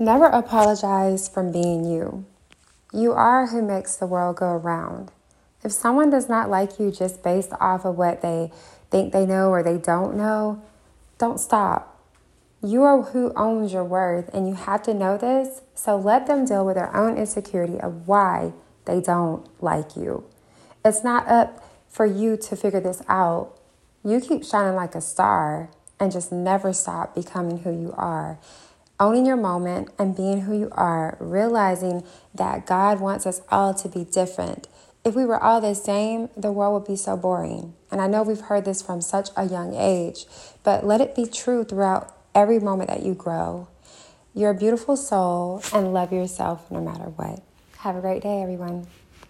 Never apologize for being you. You are who makes the world go around. If someone does not like you just based off of what they think they know or they don't know, don't stop. You are who owns your worth, and you have to know this. So let them deal with their own insecurity of why they don't like you. It's not up for you to figure this out. You keep shining like a star and just never stop becoming who you are owning your moment and being who you are, realizing that God wants us all to be different. If we were all the same, the world would be so boring. And I know we've heard this from such a young age, but let it be true throughout every moment that you grow. You're a beautiful soul and love yourself no matter what. Have a great day, everyone.